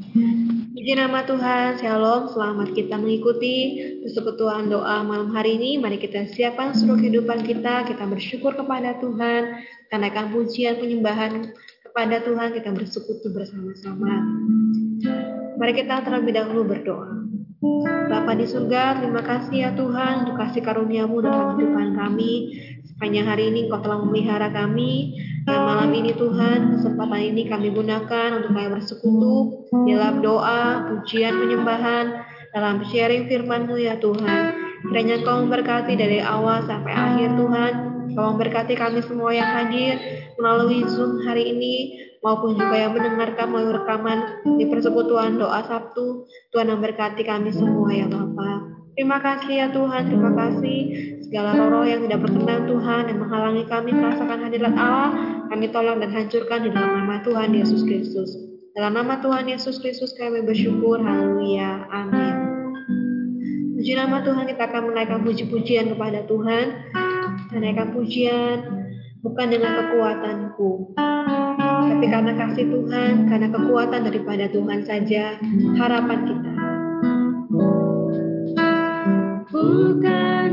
Puji nama Tuhan, Shalom, selamat kita mengikuti persekutuan doa malam hari ini. Mari kita siapkan seluruh kehidupan kita, kita bersyukur kepada Tuhan, karena pujian penyembahan kepada Tuhan, kita bersekutu bersama-sama. Mari kita terlebih dahulu berdoa. Bapa di surga, terima kasih ya Tuhan untuk kasih karuniamu dalam kehidupan kami. Sepanjang hari ini Kau telah memelihara kami, dan malam ini Tuhan, kesempatan ini kami gunakan untuk kami bersekutu dalam doa, pujian, penyembahan, dalam sharing firman-Mu ya Tuhan. Kiranya Kau memberkati dari awal sampai akhir Tuhan. Kau memberkati kami semua yang hadir melalui Zoom hari ini maupun juga yang mendengarkan melalui rekaman di persekutuan doa Sabtu. Tuhan memberkati kami semua ya Bapak. Terima kasih ya Tuhan, terima kasih segala roh yang tidak berkenan Tuhan yang menghalangi kami merasakan hadirat Allah, kami tolong dan hancurkan di dalam nama Tuhan Yesus Kristus. Dalam nama Tuhan Yesus Kristus kami bersyukur, haleluya, amin. Puji nama Tuhan kita akan menaikkan puji-pujian kepada Tuhan, menaikkan pujian bukan dengan kekuatanku, tapi karena kasih Tuhan, karena kekuatan daripada Tuhan saja, harapan kita. bukan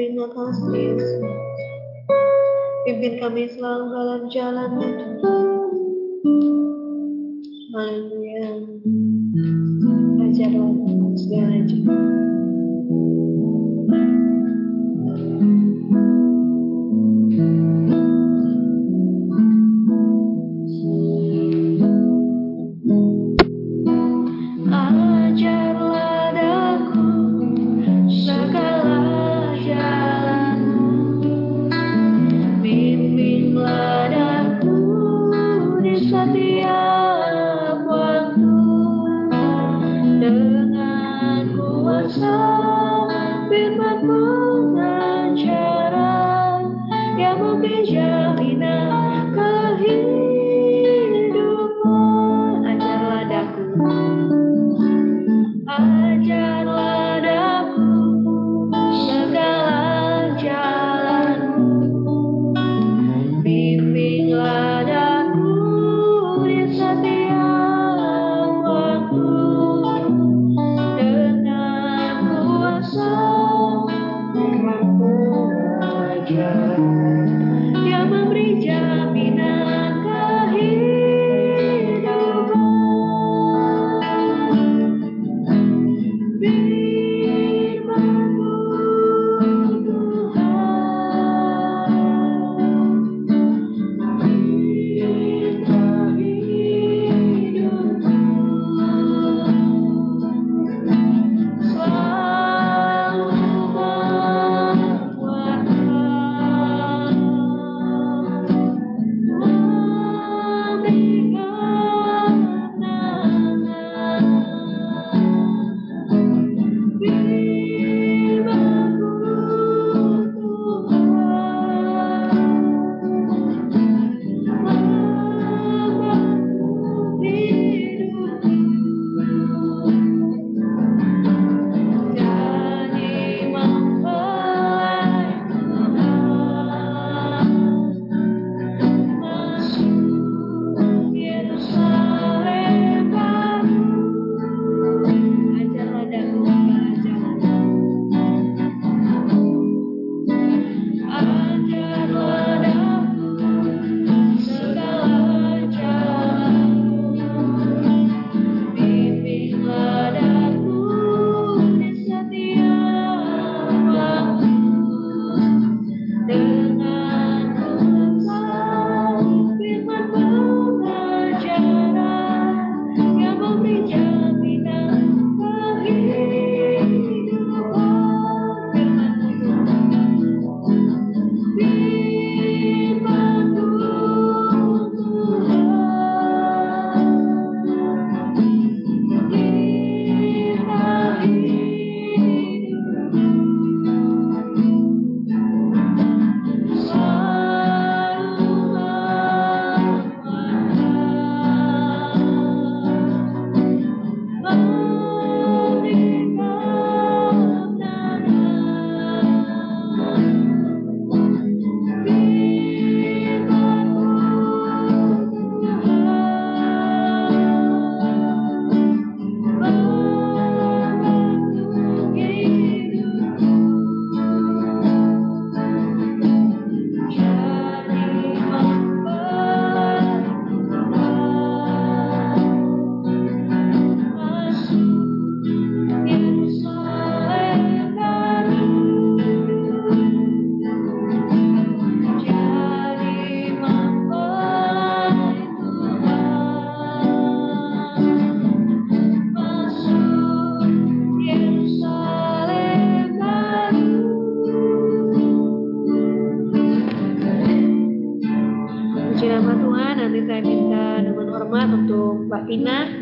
Terima kasih Yesus. Pimpin kami selalu dalam jalan Haleluya. Ajarlah segala jalan.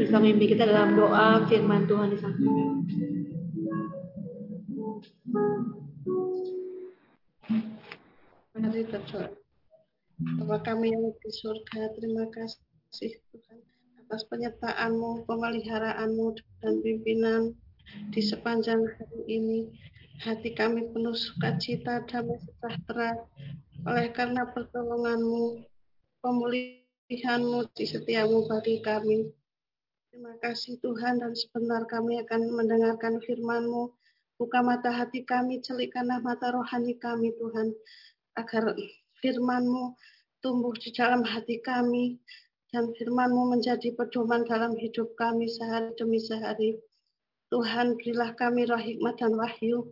Bisa memimpin kita dalam doa firman Tuhan di sana. Mari berdoa. Bapa kami yang di surga, terima kasih Tuhan atas penyertaan-Mu, pemeliharaanmu dan pimpinan di sepanjang hari ini. Hati kami penuh sukacita, damai sejahtera oleh karena pertolongan-Mu, pemulihan-Mu di setiamu bagi kami. Terima kasih Tuhan dan sebentar kami akan mendengarkan firman-Mu. Buka mata hati kami, celikkanlah mata rohani kami Tuhan. Agar firman-Mu tumbuh di dalam hati kami. Dan firman-Mu menjadi pedoman dalam hidup kami sehari demi sehari. Tuhan berilah kami roh hikmat dan wahyu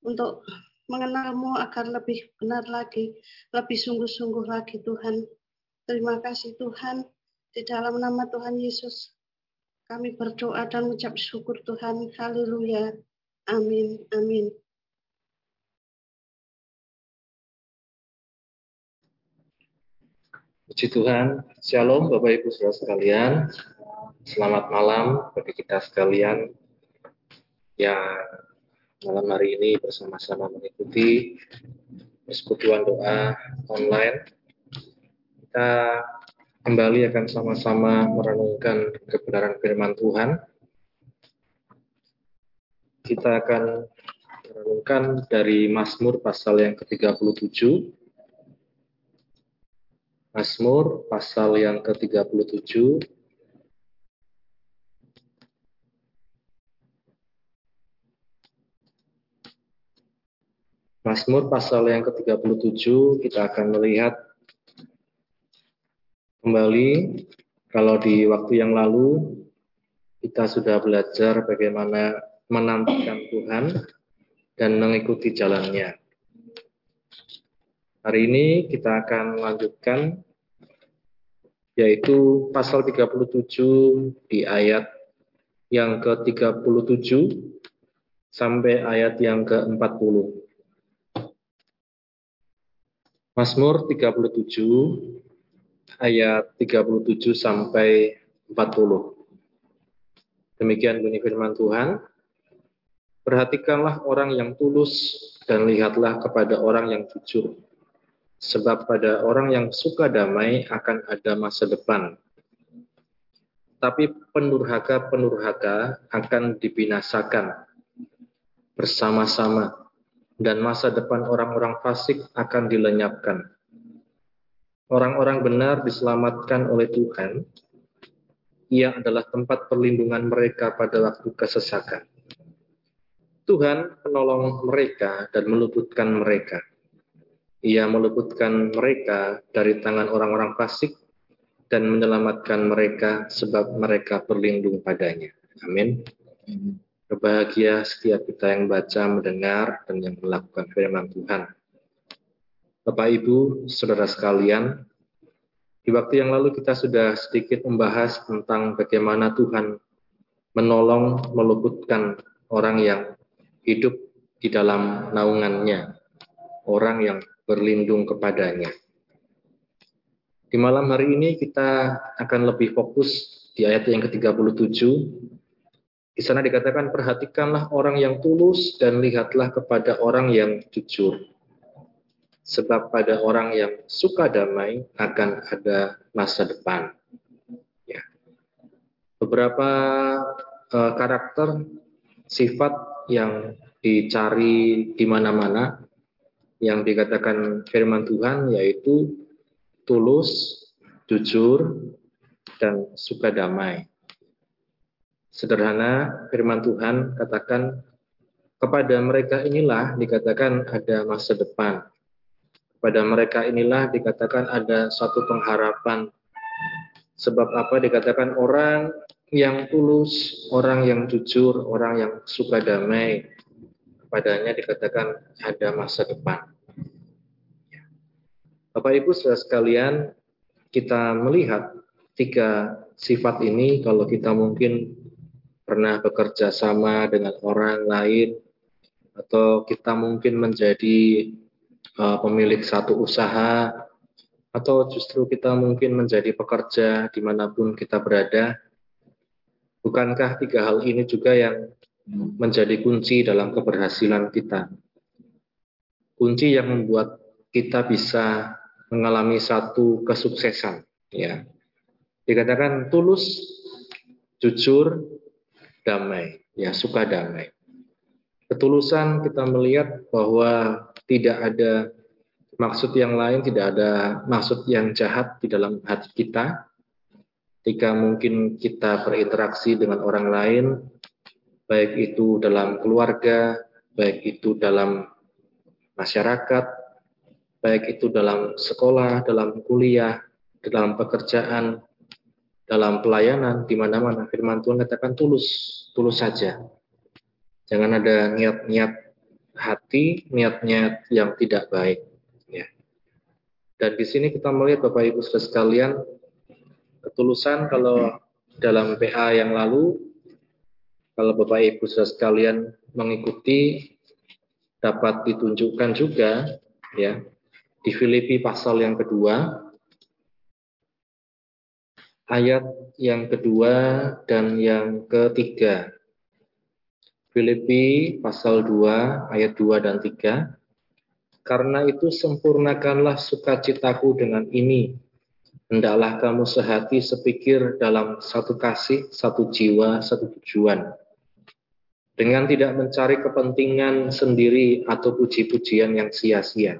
untuk mengenalmu agar lebih benar lagi, lebih sungguh-sungguh lagi Tuhan. Terima kasih Tuhan. Di dalam nama Tuhan Yesus kami berdoa dan mengucap syukur Tuhan. Haleluya. Amin. Amin. Puji Tuhan, Shalom Bapak Ibu Saudara sekalian. Selamat malam bagi kita sekalian yang malam hari ini bersama-sama mengikuti persekutuan doa online. Kita kembali akan sama-sama merenungkan kebenaran firman Tuhan. Kita akan merenungkan dari Mazmur pasal yang ke-37 Mazmur pasal yang ke-37 Mazmur pasal yang ke-37 kita akan melihat kembali kalau di waktu yang lalu kita sudah belajar bagaimana menantikan Tuhan dan mengikuti jalannya. Hari ini kita akan melanjutkan yaitu pasal 37 di ayat yang ke-37 sampai ayat yang ke-40. Mazmur 37 ayat 37 sampai 40. Demikian bunyi firman Tuhan. Perhatikanlah orang yang tulus dan lihatlah kepada orang yang jujur Sebab pada orang yang suka damai akan ada masa depan. Tapi penurhaka-penurhaka akan dibinasakan bersama-sama dan masa depan orang-orang fasik akan dilenyapkan. Orang-orang benar diselamatkan oleh Tuhan. Ia adalah tempat perlindungan mereka pada waktu kesesakan. Tuhan menolong mereka dan meluputkan mereka ia meluputkan mereka dari tangan orang-orang fasik dan menyelamatkan mereka sebab mereka berlindung padanya. Amin. Berbahagia setiap kita yang baca, mendengar, dan yang melakukan firman Tuhan. Bapak, Ibu, Saudara sekalian, di waktu yang lalu kita sudah sedikit membahas tentang bagaimana Tuhan menolong, meluputkan orang yang hidup di dalam naungannya, orang yang berlindung kepadanya. Di malam hari ini kita akan lebih fokus di ayat yang ke-37. Di sana dikatakan perhatikanlah orang yang tulus dan lihatlah kepada orang yang jujur. Sebab pada orang yang suka damai akan ada masa depan. Ya. Beberapa uh, karakter sifat yang dicari di mana-mana yang dikatakan firman Tuhan yaitu tulus, jujur, dan suka damai. Sederhana firman Tuhan katakan kepada mereka inilah dikatakan ada masa depan. Kepada mereka inilah dikatakan ada suatu pengharapan. Sebab apa dikatakan orang yang tulus, orang yang jujur, orang yang suka damai, padanya dikatakan ada masa depan. Bapak Ibu saudara sekalian, kita melihat tiga sifat ini kalau kita mungkin pernah bekerja sama dengan orang lain atau kita mungkin menjadi uh, pemilik satu usaha atau justru kita mungkin menjadi pekerja di mana pun kita berada. Bukankah tiga hal ini juga yang menjadi kunci dalam keberhasilan kita. Kunci yang membuat kita bisa mengalami satu kesuksesan, ya. Dikatakan tulus, jujur, damai, ya, suka damai. Ketulusan kita melihat bahwa tidak ada maksud yang lain, tidak ada maksud yang jahat di dalam hati kita. ketika mungkin kita berinteraksi dengan orang lain, baik itu dalam keluarga, baik itu dalam masyarakat, baik itu dalam sekolah, dalam kuliah, dalam pekerjaan, dalam pelayanan, di mana-mana firman Tuhan katakan tulus, tulus saja. Jangan ada niat-niat hati, niat-niat yang tidak baik. Ya. Dan di sini kita melihat Bapak Ibu Saudara sekalian, ketulusan kalau dalam PA yang lalu, kalau Bapak Ibu Saudara sekalian mengikuti dapat ditunjukkan juga ya di Filipi pasal yang kedua ayat yang kedua dan yang ketiga. Filipi pasal 2 ayat 2 dan 3. Karena itu sempurnakanlah sukacitaku dengan ini. Hendaklah kamu sehati sepikir dalam satu kasih, satu jiwa, satu tujuan dengan tidak mencari kepentingan sendiri atau puji-pujian yang sia-sia.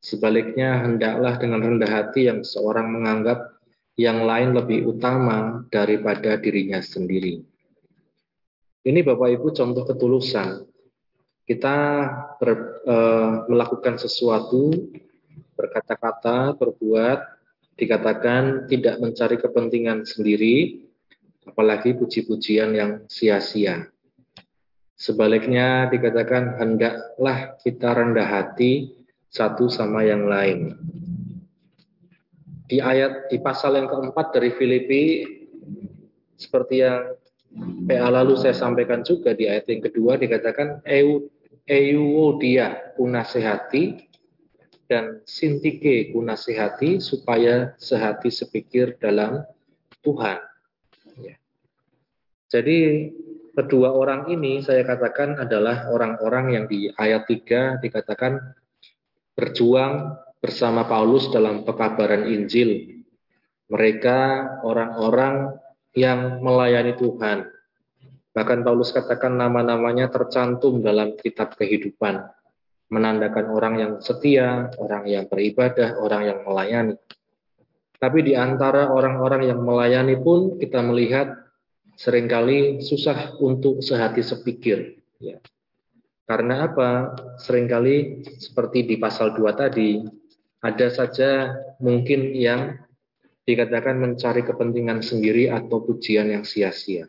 Sebaliknya, hendaklah dengan rendah hati yang seorang menganggap yang lain lebih utama daripada dirinya sendiri. Ini Bapak Ibu contoh ketulusan. Kita ber, e, melakukan sesuatu, berkata-kata, berbuat, dikatakan tidak mencari kepentingan sendiri, apalagi puji-pujian yang sia-sia. Sebaliknya dikatakan hendaklah kita rendah hati satu sama yang lain. Di ayat di pasal yang keempat dari Filipi seperti yang PA lalu saya sampaikan juga di ayat yang kedua dikatakan eu euodia kunasehati dan sintike kunasehati supaya sehati sepikir dalam Tuhan. Ya. Jadi kedua orang ini saya katakan adalah orang-orang yang di ayat 3 dikatakan berjuang bersama Paulus dalam pekabaran Injil. Mereka orang-orang yang melayani Tuhan. Bahkan Paulus katakan nama-namanya tercantum dalam kitab kehidupan. Menandakan orang yang setia, orang yang beribadah, orang yang melayani. Tapi di antara orang-orang yang melayani pun kita melihat sering kali susah untuk sehati sepikir. Ya. Karena apa? Seringkali seperti di pasal 2 tadi, ada saja mungkin yang dikatakan mencari kepentingan sendiri atau pujian yang sia-sia.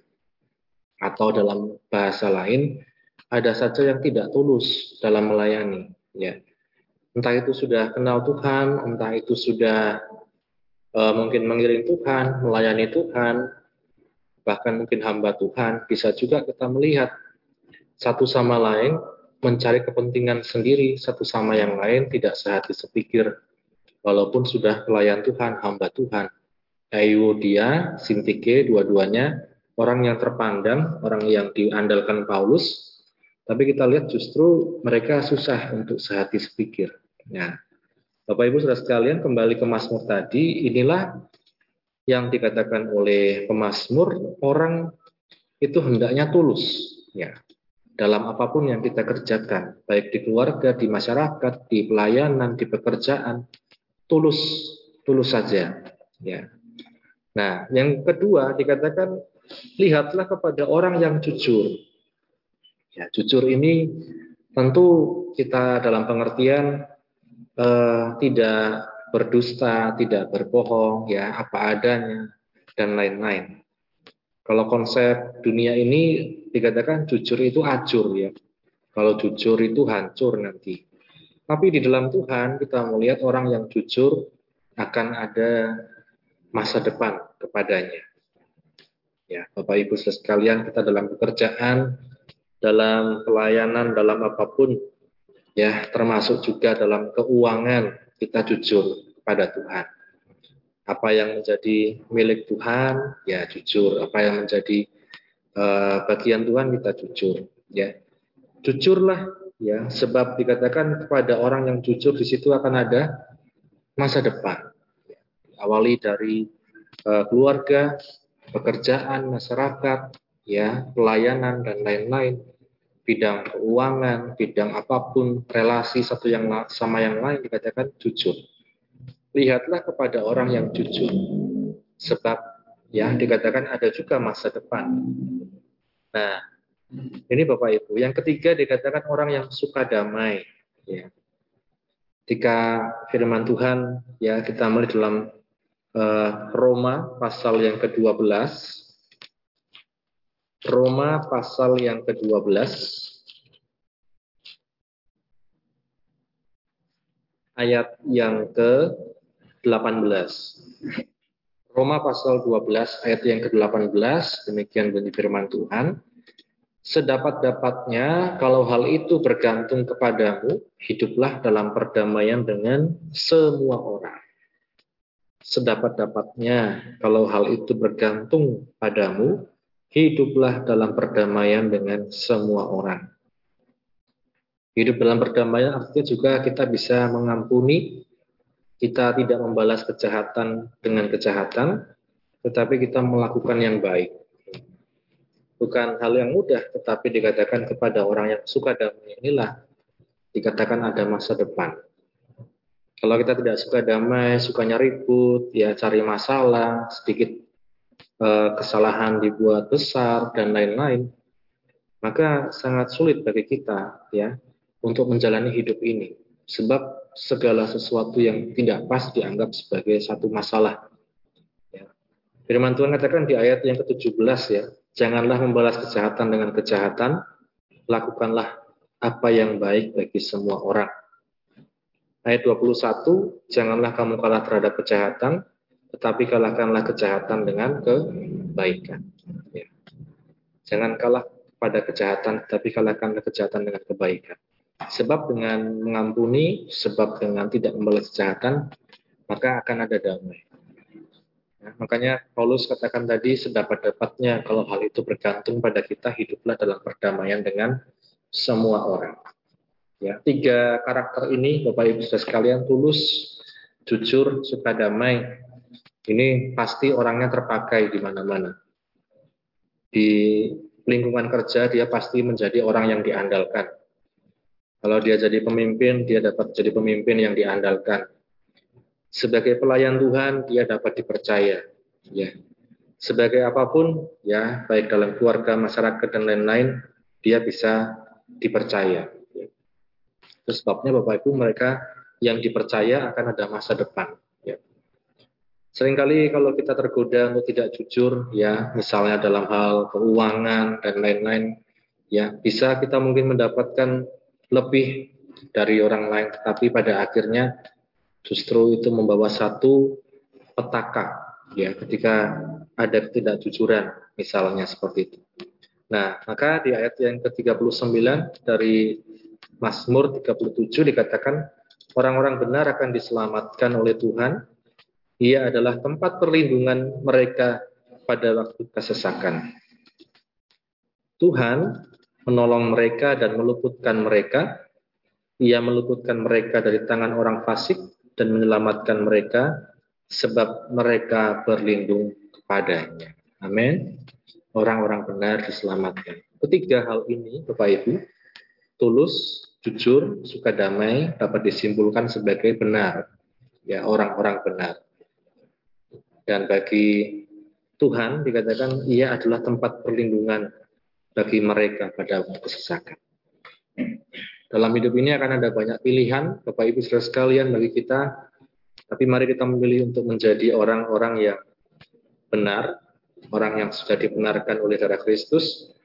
Atau dalam bahasa lain, ada saja yang tidak tulus dalam melayani. Ya. Entah itu sudah kenal Tuhan, entah itu sudah uh, mungkin mengiring Tuhan, melayani Tuhan, bahkan mungkin hamba Tuhan, bisa juga kita melihat satu sama lain mencari kepentingan sendiri, satu sama yang lain tidak sehati sepikir, walaupun sudah pelayan Tuhan, hamba Tuhan. Euodia, Sintike, dua-duanya orang yang terpandang, orang yang diandalkan Paulus, tapi kita lihat justru mereka susah untuk sehati sepikir. Nah, Bapak Ibu sudah sekalian kembali ke Mazmur tadi, inilah yang dikatakan oleh pemazmur orang itu hendaknya tulus ya dalam apa pun yang kita kerjakan baik di keluarga di masyarakat di pelayanan di pekerjaan tulus tulus saja ya nah yang kedua dikatakan lihatlah kepada orang yang jujur ya jujur ini tentu kita dalam pengertian eh, tidak berdusta, tidak berbohong, ya apa adanya dan lain-lain. Kalau konsep dunia ini dikatakan jujur itu acur ya. Kalau jujur itu hancur nanti. Tapi di dalam Tuhan kita melihat orang yang jujur akan ada masa depan kepadanya. Ya, Bapak Ibu sekalian, kita dalam pekerjaan, dalam pelayanan, dalam apa pun, ya termasuk juga dalam keuangan, kita jujur kepada Tuhan. Apa yang menjadi milik Tuhan, ya jujur. Apa yang menjadi uh, bagian Tuhan kita jujur. Ya, jujurlah, ya. Sebab dikatakan kepada orang yang jujur di situ akan ada masa depan. Awali dari uh, keluarga, pekerjaan, masyarakat, ya, pelayanan dan lain-lain bidang keuangan, bidang apa pun, relasi satu yang sama yang lain dikatakan jujur. Lihatlah kepada orang yang jujur. Sebab ya dikatakan ada juga masa depan. Nah, ini Bapak Ibu. Yang ketiga dikatakan orang yang suka damai. Ya. Ketika firman Tuhan ya kita melihat dalam uh, Roma pasal yang ke-12. Roma pasal yang ke-12 ayat yang ke-18. Roma pasal 12 ayat yang ke-18 demikian bunyi firman Tuhan sedapat-dapatnya kalau hal itu bergantung kepadamu, hiduplah dalam perdamaian dengan semua orang. Sedapat-dapatnya kalau hal itu bergantung padamu, hiduplah dalam perdamaian dengan semua orang. Hidup dalam perdamaian artinya juga kita bisa mengampuni, kita tidak membalas kejahatan dengan kejahatan, tetapi kita melakukan yang baik bukan hal yang mudah, tetapi dikatakan kepada orang yang suka damai inilah dikatakan ada masa depan. Kalau kita tidak suka damai, sukanya ribut, ya cari masalah, sedikit eh, kesalahan dibuat besar dan lain-lain, maka sangat sulit bagi kita ya untuk menjalani hidup ini. Sebab segala sesuatu yang tidak pas dianggap sebagai satu masalah. Ya. Firman Tuhan katakan di ayat yang ke-17 ya, Janganlah membalas kejahatan dengan kejahatan, lakukanlah apa yang baik bagi semua orang. Ayat 21, janganlah kamu kalah terhadap kejahatan, tetapi kalahkanlah kejahatan dengan kebaikan. Ya. Jangan kalah pada kejahatan, tetapi kalahkanlah kejahatan dengan kebaikan. Sebab dengan mengampuni, sebab dengan tidak membalas kejahatan, maka akan ada damai. Ya, makanya Paulus katakan tadi sedapat-dapatnya kalau hal itu bergantung pada kita hiduplah dalam perdamaian dengan semua orang. Ya, tiga karakter ini Bapak Ibu Saudara sekalian tulus, jujur, suka damai. Ini pasti orangnya terpakai di mana-mana. Di lingkungan kerja dia pasti menjadi orang yang diandalkan. Kalau dia jadi pemimpin, dia dapat jadi pemimpin yang diandalkan sebagai pelayan Tuhan dia dapat dipercaya. Ya. Sebagai apa pun ya baik dalam keluarga masyarakat dan lain-lain dia bisa dipercaya. Ya. Terus sebabnya Bapak Ibu mereka yang dipercaya akan ada masa depan. Ya. Seringkali kalau kita tergoda untuk tidak jujur ya misalnya dalam hal keuangan dan lain-lain ya bisa kita mungkin mendapatkan lebih dari orang lain. Tetapi pada akhirnya justru itu membawa satu petaka ya ketika ada ketidakjujuran misalnya seperti itu. Nah, maka di ayat yang ke-39 dari Mazmur 37 dikatakan orang-orang benar akan diselamatkan oleh Tuhan. Ia adalah tempat perlindungan mereka pada waktu kesesakan. Tuhan menolong mereka dan meluputkan mereka. Ia meluputkan mereka dari tangan orang fasik dan menyelamatkan mereka sebab mereka berlindung kepadanya. Amin. Orang-orang benar diselamatkan. Ketiga hal ini, Bapak Ibu, tulus, jujur, suka damai dapat disimpulkan sebagai benar. Ya, orang-orang benar. Dan bagi Tuhan dikatakan ia adalah tempat perlindungan bagi mereka pada kesesakan. Dalam hidup ini akan ada banyak pilihan, Bapak Ibu saudara sekalian bagi kita. Tapi mari kita memilih untuk menjadi orang-orang yang benar, orang yang sudah dibenarkan oleh darah Kristus,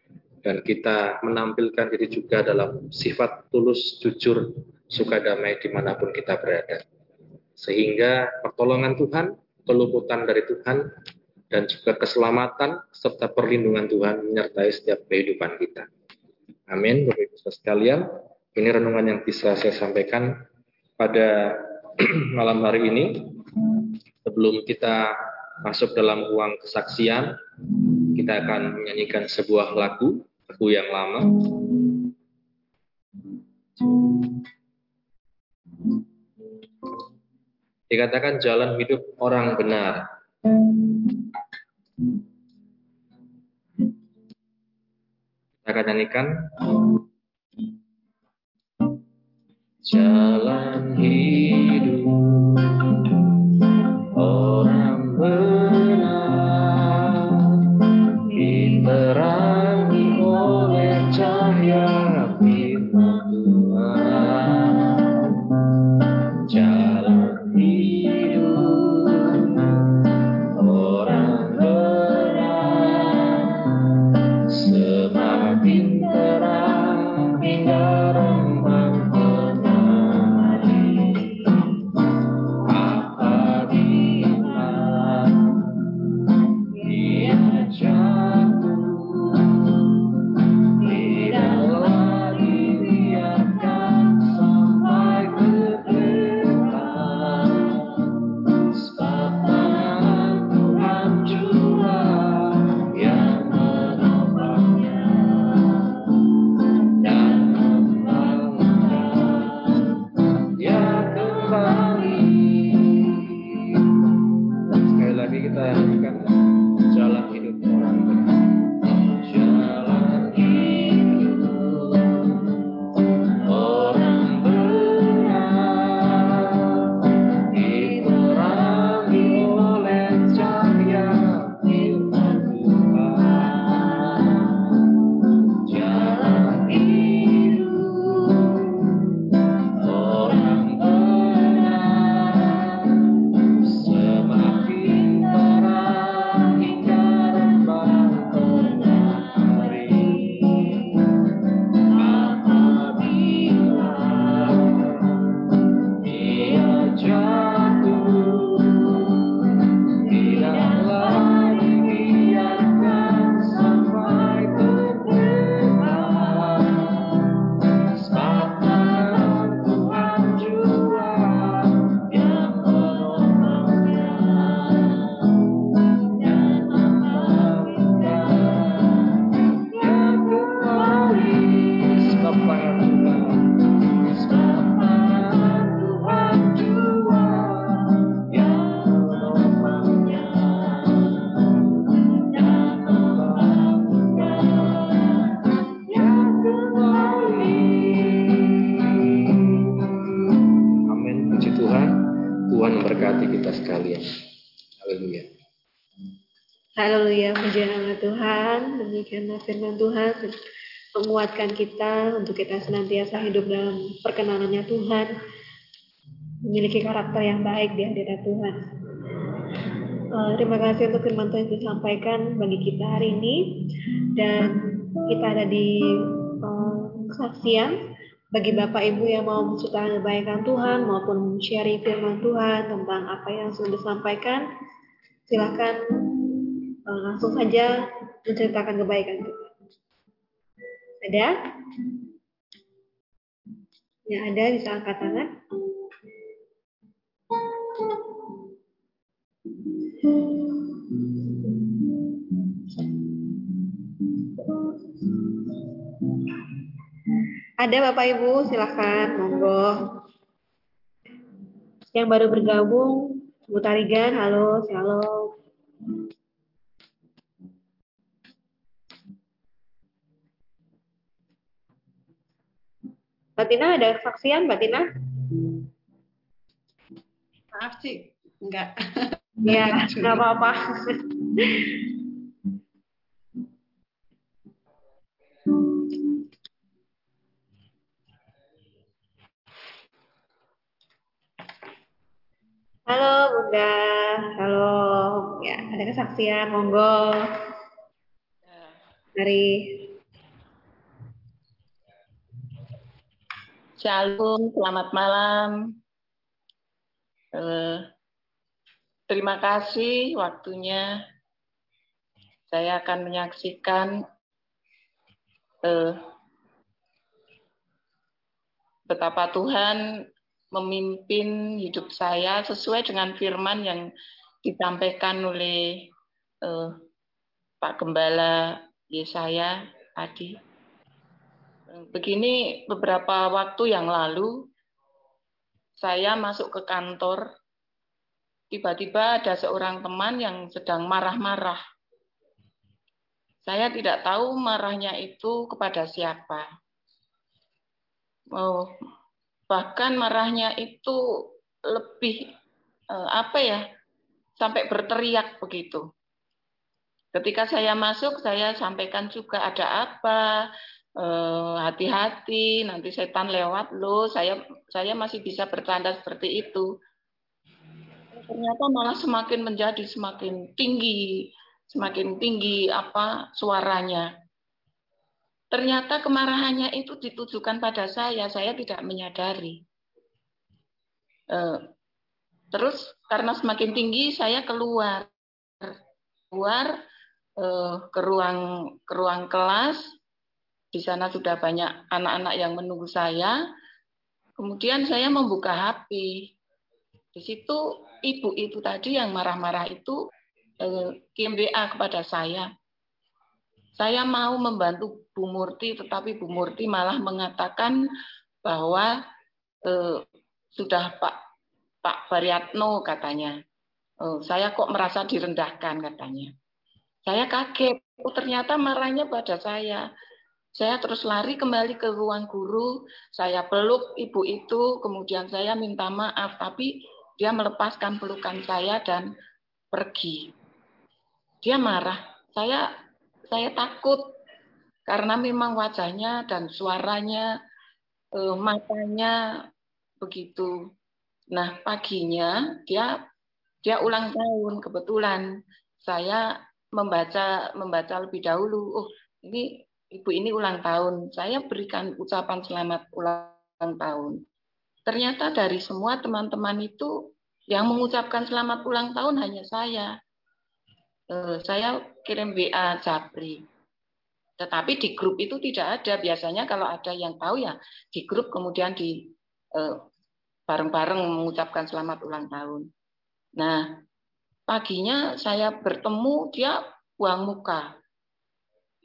dan kita menampilkan diri juga dalam sifat tulus, jujur, suka damai di mana pun kita berada. Sehingga pertolongan Tuhan, keluputan dari Tuhan, dan juga keselamatan serta perlindungan Tuhan menyertai setiap kehidupan kita. Amin, Bapak Ibu sekalian. Ini renungan yang bisa saya sampaikan pada malam hari ini. Sebelum kita masuk dalam ruang kesaksian, kita akan menyanyikan sebuah lagu, lagu yang lama. Dikatakan jalan hidup orang benar. Kita akan nyanyikan jalan hidup. Orang Tuhan memberkati kita sekalian. Haleluya. Haleluya, puji nama Tuhan. Demikianlah firman Tuhan menguatkan kita untuk kita senantiasa hidup dalam perkenanannya Tuhan. Memiliki karakter yang baik di hadirat Tuhan. Eh, terima kasih untuk firman Tuhan yang disampaikan bagi kita hari ini. Dan kita ada di uh, bagi Bapak Ibu yang mau menceritakan kebaikan Tuhan maupun sharing firman Tuhan tentang apa yang sudah disampaikan, silakan uh, langsung saja menceritakan kebaikan Tuhan. Ada? Ya ada bisa angkat tangan. Ada Bapak Ibu, silakan monggo. Yang baru bergabung, Bu Tarigan, halo, shalom. Mbak Tina ada saksian Mbak Tina? Maaf sih, enggak. Ya, enggak apa-apa. Halo Bunda, halo. Ya, ada kesaksian, monggo. Dari Shalom, selamat malam. Eh, terima kasih waktunya. Saya akan menyaksikan eh, betapa Tuhan memimpin hidup saya sesuai dengan firman yang disampaikan oleh eh, Pak Gembala Yesaya tadi. Begini, beberapa waktu yang lalu, saya masuk ke kantor, tiba-tiba ada seorang teman yang sedang marah-marah. Saya tidak tahu marahnya itu kepada siapa. Oh, bahkan marahnya itu lebih apa ya, sampai berteriak begitu. Ketika saya masuk, saya sampaikan juga ada apa, hati-hati nanti setan lewat. Lo saya saya masih bisa bercanda seperti itu. Ternyata malah semakin menjadi semakin tinggi semakin tinggi apa suaranya ternyata kemarahannya itu ditujukan pada saya saya tidak menyadari terus karena semakin tinggi saya keluar keluar ke ruang ke ruang kelas di sana sudah banyak anak-anak yang menunggu saya. Kemudian saya membuka HP. Di situ ibu itu tadi yang marah-marah itu kirim WA kepada saya. Saya mau membantu Bu Murti, tetapi Bu Murti malah mengatakan bahwa eh, sudah Pak Pak Variatno katanya. Oh, saya kok merasa direndahkan katanya. Saya kaget. Oh, ternyata marahnya pada saya. Saya terus lari kembali ke ruang guru, saya peluk ibu itu, kemudian saya minta maaf, tapi dia melepaskan pelukan saya dan pergi. Dia marah. Saya saya takut karena memang wajahnya dan suaranya, eh, matanya begitu. Nah paginya dia dia ulang tahun kebetulan saya membaca membaca lebih dahulu. Oh ini ibu ini ulang tahun, saya berikan ucapan selamat ulang tahun. Ternyata dari semua teman-teman itu yang mengucapkan selamat ulang tahun hanya saya. Eh, saya kirim WA Japri. Tetapi di grup itu tidak ada. Biasanya kalau ada yang tahu ya di grup kemudian di eh, bareng-bareng mengucapkan selamat ulang tahun. Nah, paginya saya bertemu dia buang muka.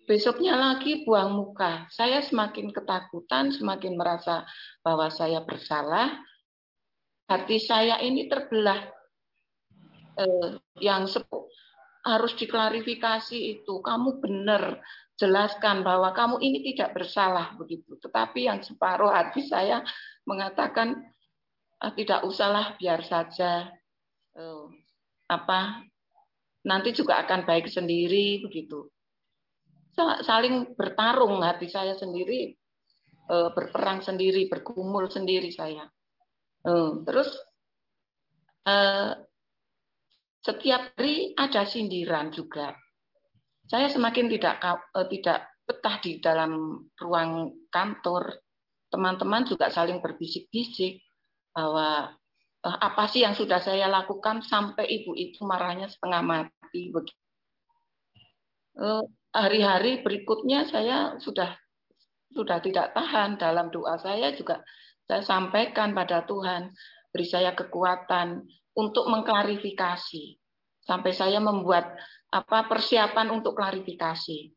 Besoknya lagi buang muka. Saya semakin ketakutan, semakin merasa bahwa saya bersalah. Hati saya ini terbelah. Eh, yang sepuh harus diklarifikasi itu. Kamu benar, jelaskan bahwa kamu ini tidak bersalah begitu. Tetapi yang separuh hati saya mengatakan ah, tidak usahlah, biar saja. Eh, apa nanti juga akan baik sendiri begitu. Saling bertarung hati saya sendiri, eh, berperang sendiri, bergumul sendiri saya. Eh, terus setiap hari ada sindiran juga. Saya semakin tidak tidak betah di dalam ruang kantor. Teman-teman juga saling berbisik-bisik bahwa eh, apa sih yang sudah saya lakukan sampai ibu itu marahnya setengah mati. Eh, hari-hari berikutnya saya sudah sudah tidak tahan dalam doa saya juga saya sampaikan pada Tuhan beri saya kekuatan untuk mengklarifikasi sampai saya membuat apa persiapan untuk klarifikasi.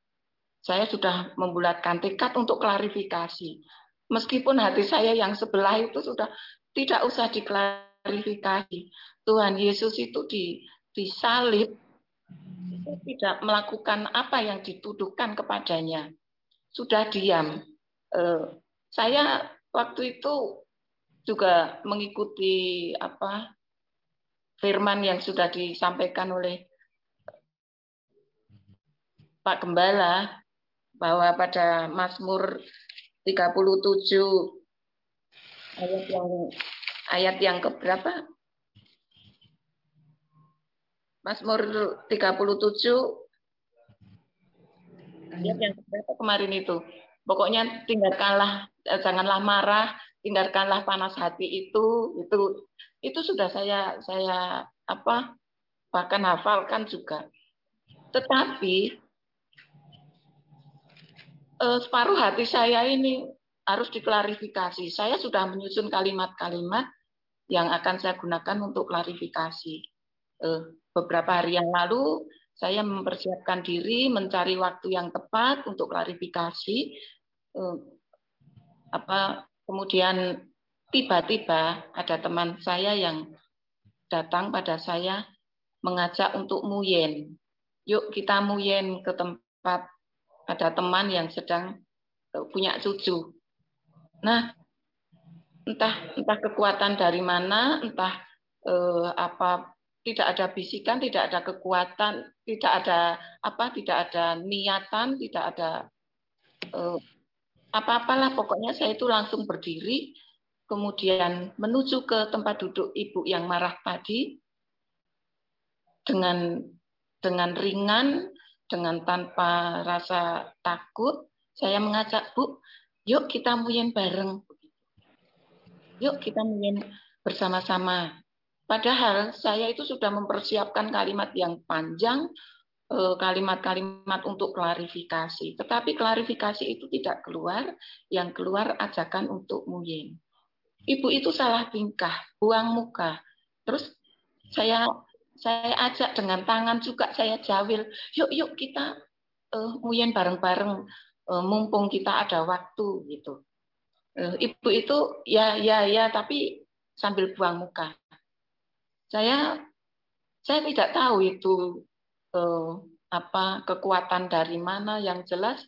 Saya sudah membulatkan tekad untuk klarifikasi. Meskipun hati saya yang sebelah itu sudah tidak usah diklarifikasi. Tuhan Yesus itu di, disalib, tidak melakukan apa yang dituduhkan kepadanya. Sudah diam. Eh, saya waktu itu juga mengikuti apa firman yang sudah disampaikan oleh Pak Gembala bahwa pada Mazmur 37 ayat yang ayat yang keberapa? Mazmur 37 ayat yang keberapa kemarin itu? Pokoknya tinggalkanlah eh, janganlah marah, tinggalkanlah panas hati itu, itu itu sudah saya saya apa bahkan hafalkan juga. Tetapi eh, separuh hati saya ini harus diklarifikasi. Saya sudah menyusun kalimat-kalimat yang akan saya gunakan untuk klarifikasi. Eh, beberapa hari yang lalu saya mempersiapkan diri mencari waktu yang tepat untuk klarifikasi. Eh, apa kemudian tiba-tiba ada teman saya yang datang pada saya mengajak untuk muyen. Yuk kita muyen ke tempat ada teman yang sedang punya cucu. Nah, entah entah kekuatan dari mana, entah eh, apa tidak ada bisikan, tidak ada kekuatan, tidak ada apa, tidak ada niatan, tidak ada eh, apa-apalah pokoknya saya itu langsung berdiri kemudian menuju ke tempat duduk ibu yang marah tadi dengan dengan ringan dengan tanpa rasa takut saya mengajak Bu Yuk kita muyen bareng. Yuk kita muyen bersama-sama. Padahal saya itu sudah mempersiapkan kalimat yang panjang, kalimat-kalimat untuk klarifikasi. Tetapi klarifikasi itu tidak keluar, yang keluar ajakan untuk muyen. Ibu itu salah tingkah, buang muka. Terus saya saya ajak dengan tangan juga saya jawil, yuk yuk kita uh, muyen bareng-bareng Eh, mumpung kita ada waktu gitu. Eh, ibu itu ya ya ya tapi sambil buang muka. Saya saya tidak tahu itu eh, apa kekuatan dari mana yang jelas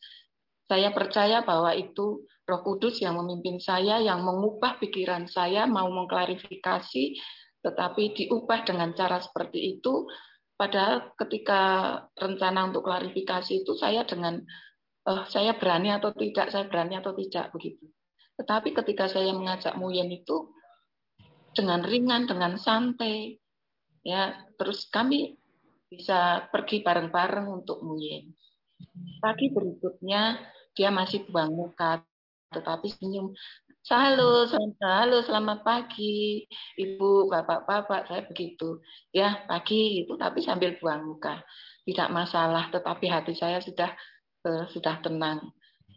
saya percaya bahwa itu Roh Kudus yang memimpin saya, yang mengubah pikiran saya, mau mengklarifikasi, tetapi diubah dengan cara seperti itu. Padahal ketika rencana untuk klarifikasi itu saya dengan oh, saya berani atau tidak, saya berani atau tidak begitu. Tetapi ketika saya mengajak Muyen itu dengan ringan, dengan santai, ya terus kami bisa pergi bareng-bareng untuk Muyen. Pagi berikutnya dia masih buang muka, tetapi senyum. Halo, halo, selamat pagi, ibu, bapak-bapak, saya begitu. Ya, pagi itu, tapi sambil buang muka. Tidak masalah, tetapi hati saya sudah uh, sudah tenang.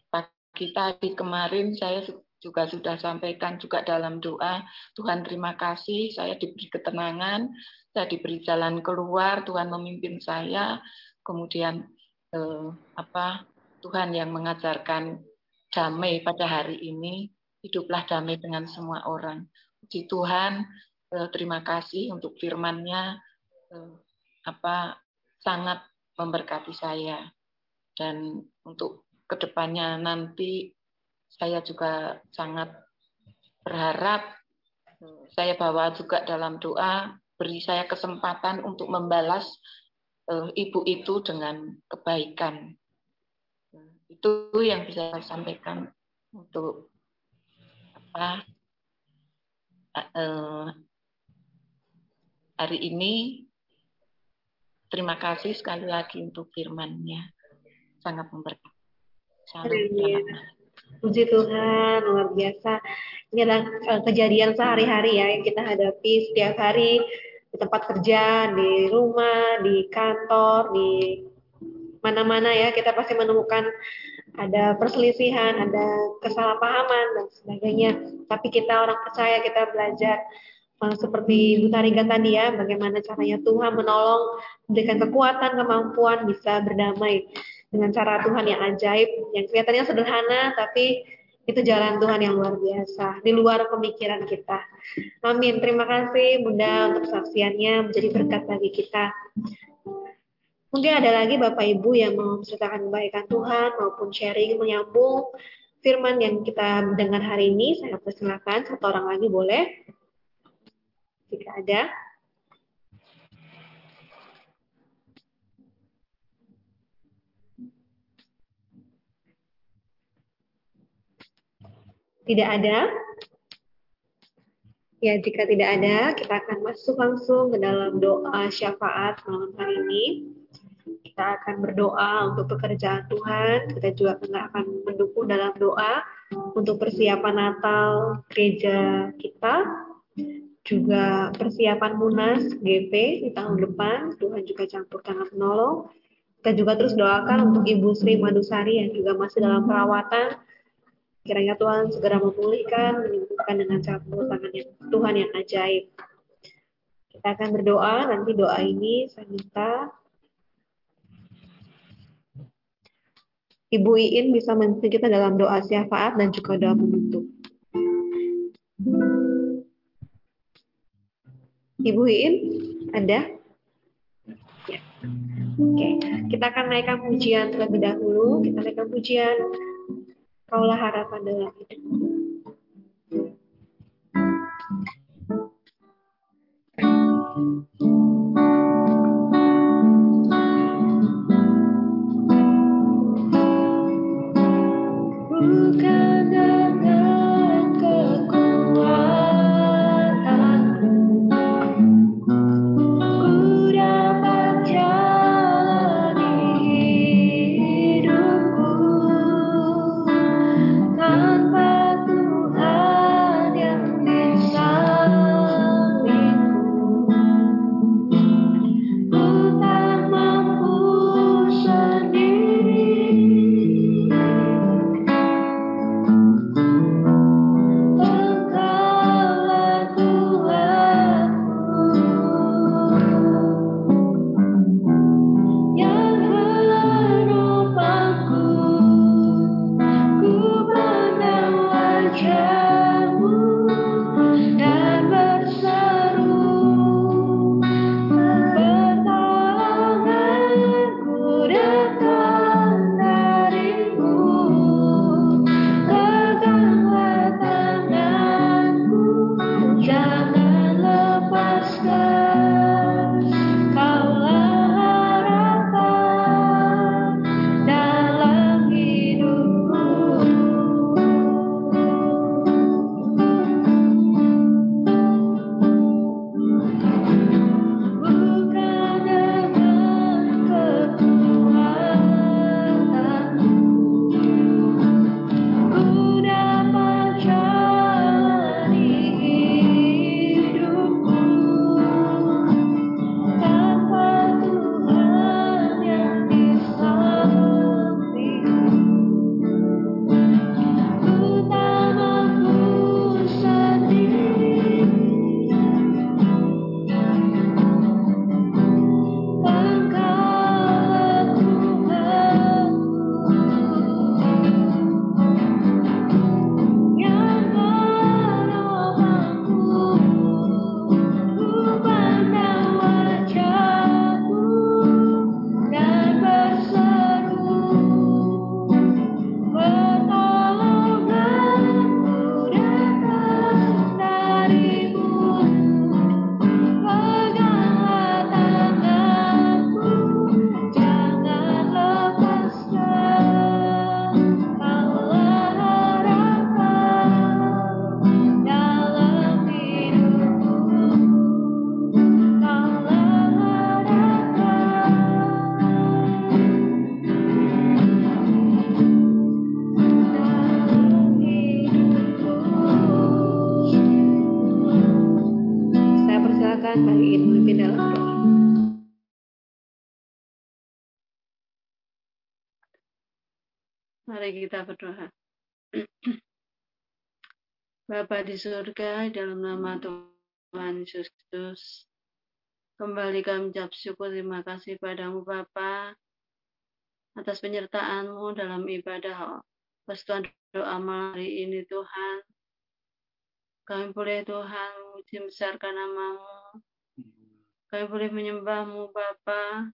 Pagi tadi kemarin saya juga sudah sampaikan juga dalam doa, Tuhan terima kasih, saya diberi ketenangan, saya diberi jalan keluar, Tuhan memimpin saya, kemudian eh, apa Tuhan yang mengajarkan damai pada hari ini, hiduplah damai dengan semua orang. Puji Tuhan, eh, terima kasih untuk firman-Nya, eh, apa sangat memberkati saya. Dan untuk ke depannya nanti saya juga sangat berharap saya bawa juga dalam doa beri saya kesempatan untuk membalas uh, ibu itu dengan kebaikan. Itu yang bisa saya sampaikan untuk apa uh, hari ini. Terima kasih sekali lagi untuk firman-Nya. Sangat memberkati. Puji Tuhan, luar biasa. Ini adalah eh, kejadian sehari-hari ya yang kita hadapi setiap hari di tempat kerja, di rumah, di kantor, di mana-mana ya kita pasti menemukan ada perselisihan, ada kesalahpahaman dan sebagainya. Tapi kita orang percaya kita belajar uh, seperti Bu Tariga tadi ya, bagaimana caranya Tuhan menolong, memberikan kekuatan, kemampuan bisa berdamai dengan cara Tuhan yang ajaib, yang kelihatannya sederhana tapi itu jalan Tuhan yang luar biasa, di luar pemikiran kita. Amin. Terima kasih Bunda untuk saksiannya menjadi berkat bagi kita. Mungkin ada lagi Bapak Ibu yang mau menceritakan kebaikan Tuhan maupun sharing menyambung firman yang kita dengar hari ini. Saya persilakan satu orang lagi boleh. Jika ada. Tidak ada? Ya, jika tidak ada, kita akan masuk langsung ke dalam doa syafaat malam hari ini. Kita akan berdoa untuk pekerjaan Tuhan. Kita juga akan mendukung dalam doa untuk persiapan Natal gereja kita. Juga persiapan Munas GP di tahun depan. Tuhan juga campur tangan penolong. Kita juga terus doakan untuk Ibu Sri Madusari yang juga masih dalam perawatan Kiranya Tuhan segera memulihkan, menyembuhkan dengan campur tangan yang Tuhan yang ajaib. Kita akan berdoa, nanti doa ini saya minta Ibu Iin bisa memimpin kita dalam doa syafaat dan juga doa penutup. Ibu Iin, ada? Ya. Oke, kita akan naikkan pujian terlebih dahulu. Kita naikkan pujian Kaulah harapan dalam hidup. Thank you. Mari kita berdoa. Bapa di surga, dalam nama Tuhan Yesus Kristus, kembali kami ucap syukur terima kasih padamu Bapa atas penyertaanmu dalam ibadah persetujuan doa malam hari ini Tuhan. Kami boleh Tuhan memuji besarkan namamu. Kami boleh menyembahmu Bapa.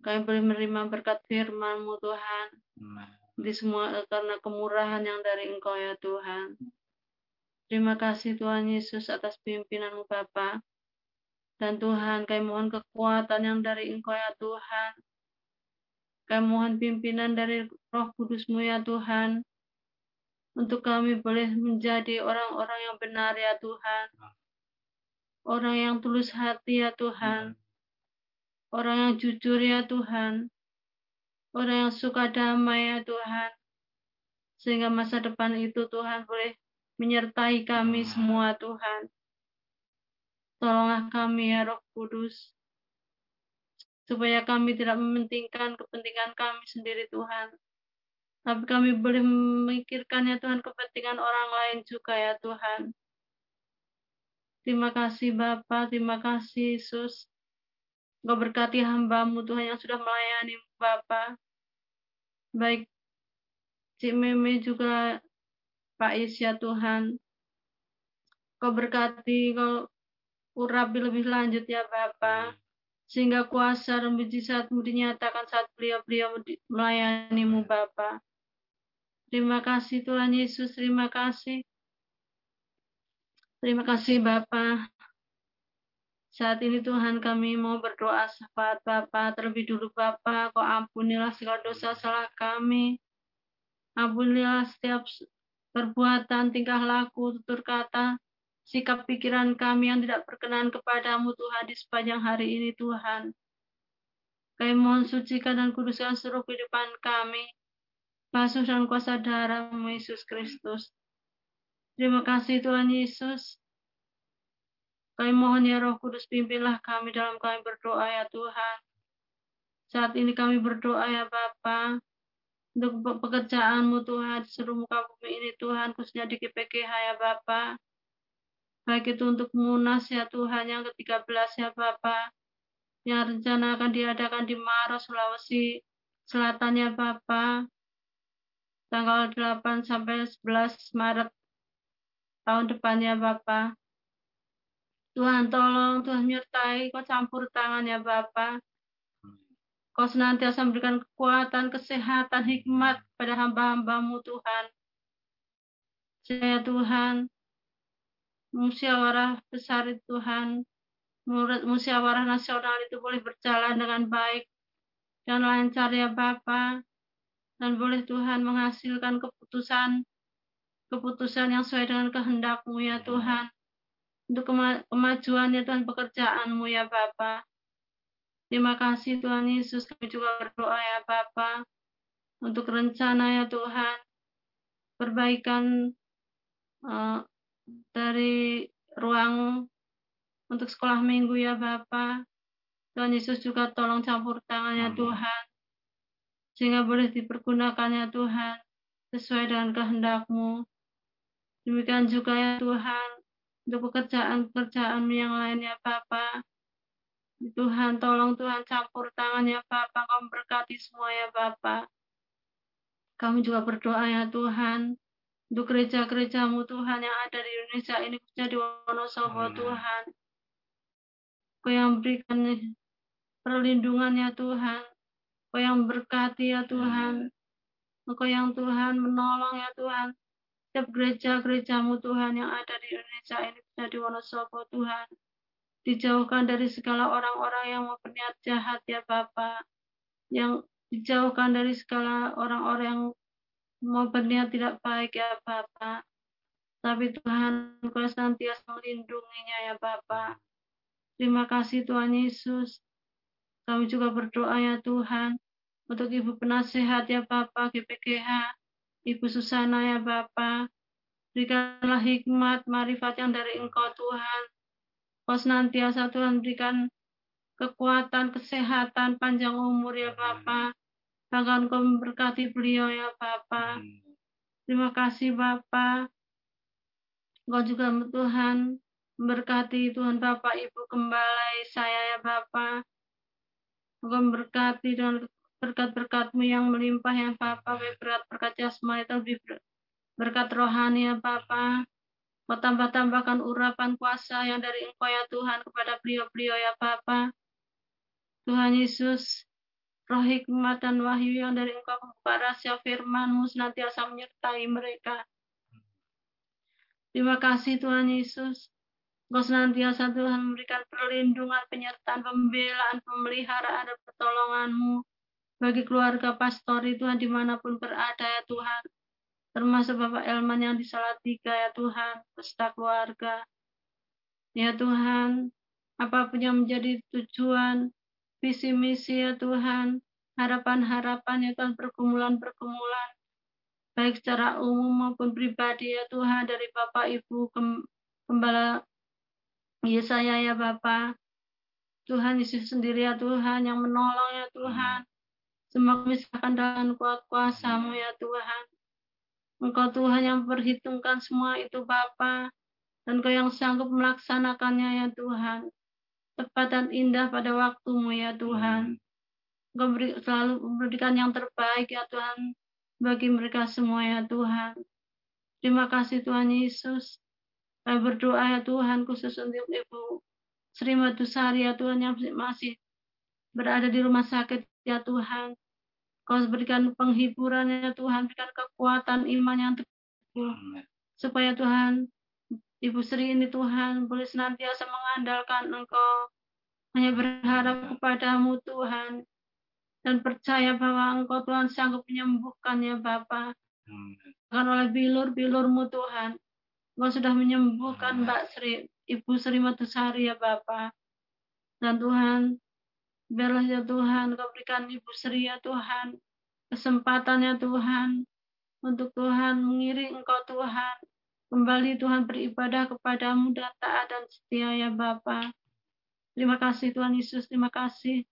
Kami boleh menerima berkat firmanmu Tuhan di semua karena kemurahan yang dari Engkau ya Tuhan. Terima kasih Tuhan Yesus atas pimpinanmu Bapa. Dan Tuhan, kami mohon kekuatan yang dari Engkau ya Tuhan. Kami mohon pimpinan dari roh kudusmu ya Tuhan. Untuk kami boleh menjadi orang-orang yang benar ya Tuhan. Orang yang tulus hati ya Tuhan. Orang yang jujur ya Tuhan orang yang suka damai ya Tuhan. Sehingga masa depan itu Tuhan boleh menyertai kami semua Tuhan. Tolonglah kami ya Roh Kudus. Supaya kami tidak mementingkan kepentingan kami sendiri Tuhan. Tapi kami boleh memikirkan ya Tuhan kepentingan orang lain juga ya Tuhan. Terima kasih Bapa, terima kasih Yesus. Engkau berkati hambamu Tuhan yang sudah melayani Bapa. Baik Cik Meme juga Pak Isya Tuhan. Kau berkati, kau urapi lebih lanjut ya Bapa. Sehingga kuasa dan mujizatmu dinyatakan saat beliau-beliau melayanimu Bapa. Terima kasih Tuhan Yesus, terima kasih. Terima kasih Bapak. Saat ini Tuhan kami mau berdoa syafaat Bapa terlebih dulu Bapa kau ampunilah segala dosa salah kami. Ampunilah setiap perbuatan, tingkah laku, tutur kata, sikap pikiran kami yang tidak berkenan kepadamu Tuhan di sepanjang hari ini Tuhan. Kami mohon sucikan dan kuduskan seluruh kehidupan kami. Basuh dan kuasa darahmu Yesus Kristus. Terima kasih Tuhan Yesus. Kami mohon ya Roh Kudus pimpinlah kami dalam kami berdoa ya Tuhan. Saat ini kami berdoa ya Bapa untuk pekerjaanmu Tuhan di seluruh muka bumi ini Tuhan khususnya di GPKH ya Bapa. Baik itu untuk Munas ya Tuhan yang ke-13 ya Bapa. Yang rencana akan diadakan di Maros, Sulawesi Selatan ya Bapa. Tanggal 8 sampai 11 Maret tahun depan ya Bapak. Tuhan tolong, Tuhan nyertai, kau campur tangan ya Bapa. Kau senantiasa memberikan kekuatan, kesehatan, hikmat pada hamba-hambamu Tuhan. Saya Tuhan, musyawarah besar itu Tuhan, musyawarah nasional itu boleh berjalan dengan baik dan lancar ya Bapa. Dan boleh Tuhan menghasilkan keputusan keputusan yang sesuai dengan kehendakmu ya Tuhan untuk kemajuan ya Tuhan pekerjaanmu ya Bapa. Terima kasih Tuhan Yesus, kami juga berdoa ya Bapa untuk rencana ya Tuhan, perbaikan uh, dari ruang untuk sekolah minggu ya Bapa. Tuhan Yesus juga tolong campur tangannya Tuhan, sehingga boleh dipergunakan ya Tuhan, sesuai dengan kehendakmu. Demikian juga ya Tuhan, untuk pekerjaan-pekerjaan yang lainnya Bapak. Tuhan, tolong Tuhan campur tangannya Bapak, kau berkati semua ya Bapak. Kami juga berdoa ya Tuhan, untuk gereja-gerejamu Tuhan yang ada di Indonesia ini, khususnya di Wonosobo Tuhan. Kau yang berikan perlindungan ya Tuhan, Kau yang berkati ya Tuhan, Kau yang Tuhan menolong ya Tuhan, setiap gereja-gerejamu Tuhan yang ada di Indonesia ini bisa di Wonosobo Tuhan. Dijauhkan dari segala orang-orang yang mau berniat jahat ya Bapak. Yang dijauhkan dari segala orang-orang yang mau berniat tidak baik ya Bapak. Tapi Tuhan, Kau senantiasa melindunginya ya Bapak. Terima kasih Tuhan Yesus. Kami juga berdoa ya Tuhan untuk Ibu Penasehat ya Bapak GPGH Ibu Susana ya Bapa. Berikanlah hikmat, marifat yang dari Engkau Tuhan. Kau senantiasa Tuhan berikan kekuatan, kesehatan, panjang umur ya Bapa. Bahkan kau memberkati beliau ya Bapa. Terima kasih Bapa. Kau juga Tuhan memberkati Tuhan Bapak Ibu kembali saya ya Bapa. Kau memberkati dengan berkat-berkatmu yang melimpah ya Bapa. Berkat-berkat jasmani lebih berkat rohani ya Bapa. Kau tambah-tambahkan urapan kuasa yang dari Engkau ya Tuhan kepada beliau-beliau ya Bapa. Tuhan Yesus, roh hikmat dan wahyu yang dari Engkau kepada rahasia firman-Mu senantiasa menyertai mereka. Terima kasih Tuhan Yesus. Engkau senantiasa Tuhan memberikan perlindungan, penyertaan, pembelaan, pemeliharaan, dan pertolongan-Mu bagi keluarga pastori Tuhan di mana pun berada ya Tuhan. Termasuk Bapak Elman yang di Salatiga ya Tuhan, beserta keluarga. Ya Tuhan, apa pun yang menjadi tujuan, visi misi ya Tuhan, harapan-harapan ya Tuhan, pergumulan-pergumulan, baik secara umum maupun pribadi ya Tuhan, dari Bapak Ibu Gembala Yesaya ya Bapak, Tuhan Yesus sendiri ya Tuhan yang menolong ya Tuhan. Semoga misalkan dengan kuat kuasamu ya Tuhan. Engkau Tuhan yang perhitungkan semua itu Bapa dan Engkau yang sanggup melaksanakannya ya Tuhan. Tepat dan indah pada waktumu ya Tuhan. Engkau beri, selalu memberikan yang terbaik ya Tuhan bagi mereka semua ya Tuhan. Terima kasih Tuhan Yesus. Saya berdoa ya Tuhan khusus untuk Ibu Sri Matusari ya Tuhan yang masih berada di rumah sakit ya Tuhan. Kau berikan penghiburan ya Tuhan, berikan kekuatan iman yang teguh. Supaya Tuhan, Ibu Sri ini Tuhan, boleh senantiasa mengandalkan Engkau. Hanya berharap kepadamu Tuhan. Dan percaya bahwa Engkau Tuhan sanggup menyembuhkan ya Bapa. Bahkan oleh bilur-bilurmu Tuhan. Engkau sudah menyembuhkan Mbak Sri, Ibu Sri Matusari ya Bapa. Dan Tuhan, Biarlah ya Tuhan, kau berikan Ibu Sri ya Tuhan, kesempatannya Tuhan, untuk Tuhan mengiring Engkau Tuhan, kembali Tuhan beribadah kepadamu dan taat dan setia ya Bapa. Terima kasih Tuhan Yesus, terima kasih.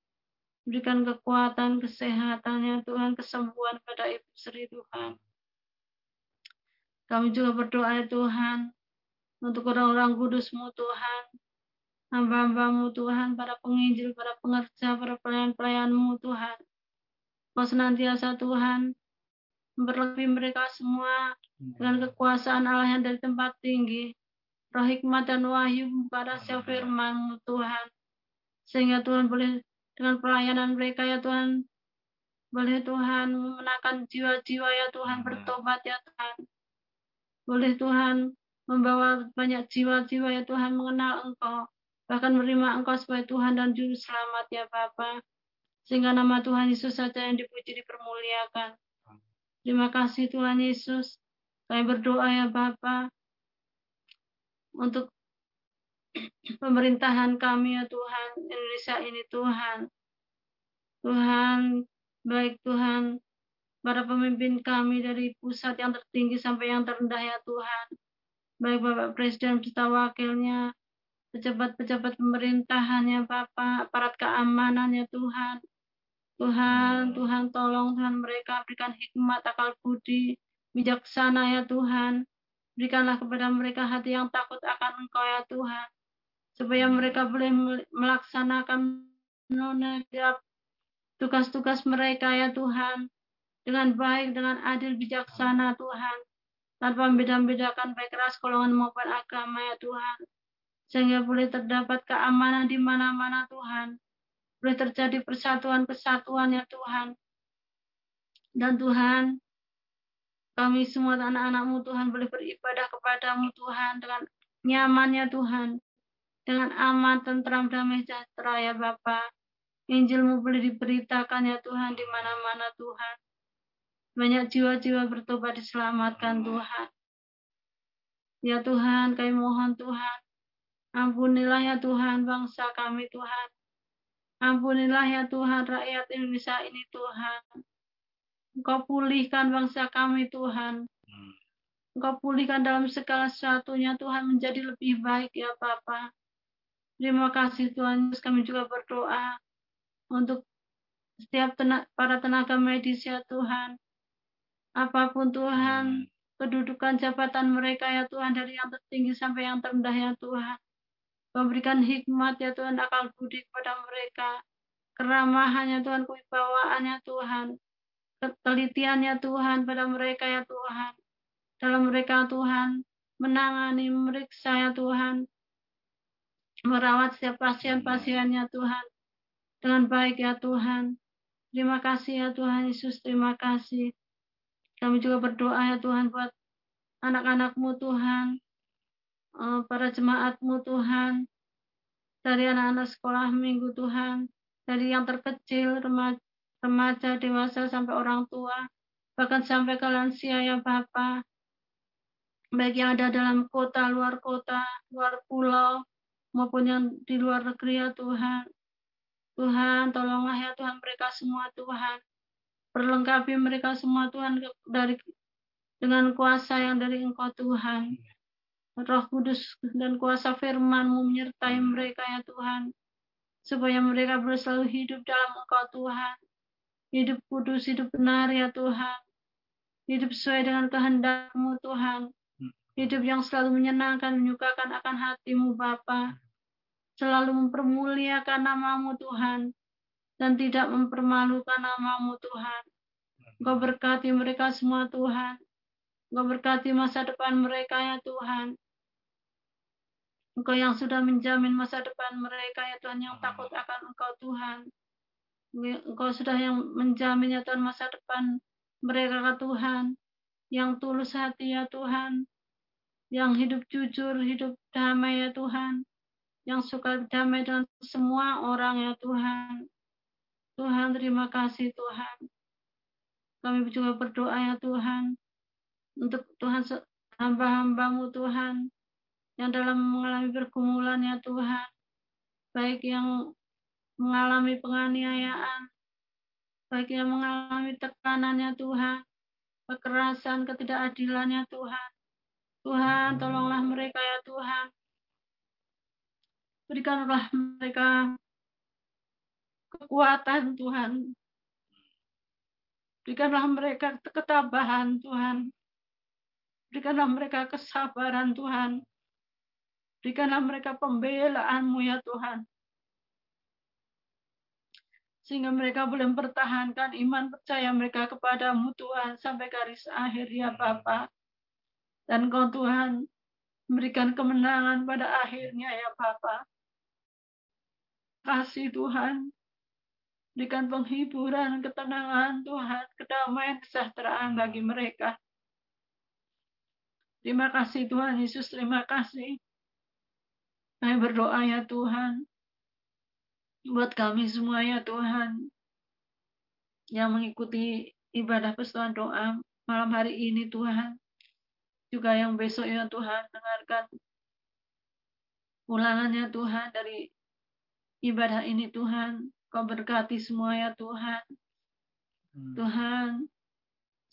Berikan kekuatan, kesehatannya Tuhan, kesembuhan pada Ibu Sri Tuhan. Kami juga berdoa ya Tuhan, untuk orang-orang kudusmu Tuhan, hamba-hambamu Tuhan, para penginjil, para pengerja, para pelayan-pelayanmu Tuhan. Kau senantiasa Tuhan, memperlebih mereka semua dengan kekuasaan Allah yang dari tempat tinggi, roh hikmat dan wahyu pada siap firman Tuhan. Sehingga Tuhan boleh dengan pelayanan mereka ya Tuhan, boleh Tuhan memenangkan jiwa-jiwa ya Tuhan bertobat ya Tuhan. Boleh Tuhan membawa banyak jiwa-jiwa ya Tuhan mengenal Engkau bahkan menerima Engkau sebagai Tuhan dan Juru Selamat ya Bapa. Sehingga nama Tuhan Yesus saja yang dipuji dipermuliakan. Terima kasih Tuhan Yesus. Kami berdoa ya Bapa untuk pemerintahan kami ya Tuhan, Indonesia ini Tuhan. Tuhan, baik Tuhan, para pemimpin kami dari pusat yang tertinggi sampai yang terendah ya Tuhan. Baik Bapak Presiden serta wakilnya, pejabat-pejabat pemerintahannya Bapak, aparat keamanannya Tuhan. Tuhan, Tuhan tolong Tuhan mereka berikan hikmat, akal budi, bijaksana ya Tuhan. Berikanlah kepada mereka hati yang takut akan Engkau ya Tuhan. Supaya mereka boleh melaksanakan tugas-tugas mereka ya Tuhan. Dengan baik, dengan adil, bijaksana Tuhan. Tanpa membeda-bedakan baik ras, golongan maupun agama ya Tuhan sehingga boleh terdapat keamanan di mana-mana Tuhan. Boleh terjadi persatuan kesatuan ya Tuhan. Dan Tuhan, kami semua anak-anakmu Tuhan boleh beribadah kepadamu Tuhan dengan nyamannya Tuhan. Dengan aman, tentram, damai sejahtera ya Bapa. Injilmu boleh diberitakan ya Tuhan di mana-mana Tuhan. Banyak jiwa-jiwa bertobat diselamatkan Tuhan. Ya Tuhan, kami mohon Tuhan, Ampunilah ya Tuhan bangsa kami Tuhan. Ampunilah ya Tuhan rakyat Indonesia ini Tuhan. Engkau pulihkan bangsa kami Tuhan. Engkau pulihkan dalam segala sesuatunya Tuhan menjadi lebih baik ya Bapa. Terima kasih Tuhan. Kami juga berdoa untuk setiap tenaga, para tenaga medis ya Tuhan. Apa pun Tuhan, kedudukan jabatan mereka ya Tuhan dari yang tertinggi sampai yang terendah ya Tuhan. Memberikan hikmat ya Tuhan akal budi kepada mereka. Keramahannya Tuhan, kewibawaannya Tuhan. Ketelitiannya Tuhan pada mereka ya Tuhan. Dalam mereka Tuhan, menangani, memeriksa ya Tuhan. Merawat setiap pasien-pasiennya Tuhan. Dengan baik ya Tuhan. Terima kasih ya Tuhan Yesus, terima kasih. Kami juga berdoa ya Tuhan buat anak-anakmu Tuhan, para jemaatmu Tuhan, dari anak-anak sekolah minggu Tuhan, dari yang terkecil, remaja, remaja, dewasa, sampai orang tua, bahkan sampai ke lansia ya Bapak, baik yang ada dalam kota, luar kota, luar pulau, maupun yang di luar negeri ya Tuhan. Tuhan, tolonglah ya Tuhan mereka semua Tuhan. Perlengkapi mereka semua Tuhan dari dengan kuasa yang dari Engkau Tuhan. Roh Kudus dan kuasa firman-Mu menyertai mereka ya Tuhan supaya mereka selalu hidup dalam Engkau Tuhan. Hidup kudus, hidup benar ya Tuhan. Hidup sesuai dengan kehendak-Mu Tuhan. Hidup yang selalu menyenangkan, menyukakan akan hatimu Bapa. Selalu mempermuliakan namamu Tuhan. Dan tidak mempermalukan namamu Tuhan. Engkau berkati mereka semua Tuhan. Engkau berkati masa depan mereka ya Tuhan. Engkau yang sudah menjamin masa depan mereka ya Tuhan yang takut akan Engkau Tuhan. Engkau sudah yang menjamin ya Tuhan masa depan mereka ya Tuhan. Yang tulus hati ya Tuhan. Yang hidup jujur, hidup damai ya Tuhan. Yang suka damai dengan semua orang ya Tuhan. Tuhan terima kasih Tuhan. Kami juga berdoa ya Tuhan. Untuk Tuhan hamba-hambamu Tuhan yang dalam mengalami pergumulan ya Tuhan, baik yang mengalami penganiayaan, baik yang mengalami tekanan ya Tuhan, kekerasan, ketidakadilan ya Tuhan. Tuhan, tolonglah mereka ya Tuhan. Berikanlah mereka kekuatan Tuhan. Berikanlah mereka ketabahan Tuhan. Berikanlah mereka kesabaran Tuhan. Berikanlah mereka pembelaanmu ya Tuhan. Sehingga mereka boleh mempertahankan iman percaya mereka kepadamu Tuhan sampai garis akhir ya Bapa. Dan kau Tuhan memberikan kemenangan pada akhirnya ya Bapa. Kasih Tuhan. Berikan penghiburan, ketenangan Tuhan, kedamaian, kesejahteraan bagi mereka. Terima kasih Tuhan Yesus, terima kasih. Kami berdoa ya Tuhan, buat kami semua ya Tuhan, yang mengikuti ibadah pestuan doa malam hari ini Tuhan, juga yang besok ya Tuhan, dengarkan ulangannya Tuhan dari ibadah ini Tuhan, kau berkati semua ya Tuhan. Hmm. Tuhan,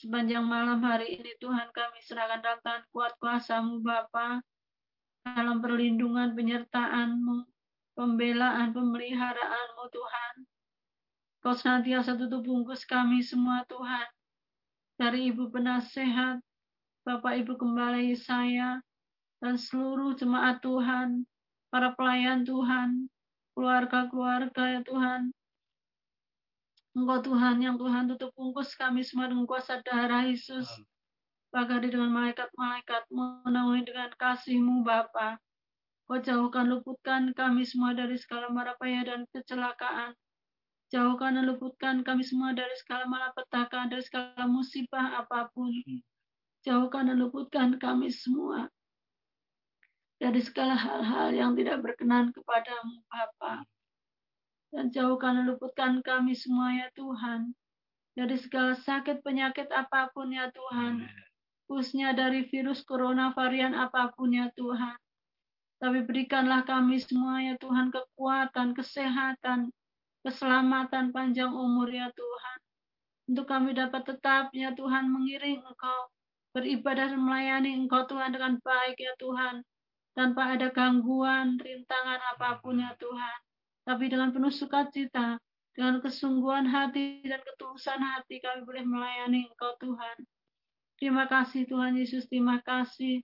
sepanjang malam hari ini Tuhan kami serahkan dalam tangan kuat kuasamu Bapak dalam perlindungan penyertaan-Mu, pembelaan, pemeliharaanmu Tuhan. Kau senantiasa tutup bungkus kami semua Tuhan. Dari Ibu Penasehat, Bapak Ibu Gembala saya, dan seluruh jemaat Tuhan, para pelayan Tuhan, keluarga-keluarga ya Tuhan. Engkau Tuhan yang Tuhan tutup bungkus kami semua dengan kuasa darah Yesus. Bagari dengan malaikat-malaikat menaungi dengan kasih-Mu Bapa. Kau jauhkan luputkan kami semua dari segala marapaya dan kecelakaan. Jauhkan dan luputkan kami semua dari segala malapetaka, dari segala musibah apa pun. Jauhkan dan luputkan kami semua dari segala hal-hal yang tidak berkenan kepadamu, Bapa. Dan jauhkan dan luputkan kami semua, ya Tuhan, dari segala sakit penyakit apa pun, ya Tuhan. Khususnya dari virus corona varian apa pun ya Tuhan. Tapi berikanlah kami semua ya Tuhan kekuatan, kesehatan, keselamatan panjang umur ya Tuhan. Untuk kami dapat tetap ya Tuhan mengiring Engkau, beribadah dan melayani Engkau Tuhan dengan baik ya Tuhan. Tanpa ada gangguan, rintangan apa pun ya Tuhan. Tapi dengan penuh sukacita Dengan kesungguhan hati dan ketulusan hati kami boleh melayani Engkau Tuhan. Terima kasih Tuhan Yesus, terima kasih.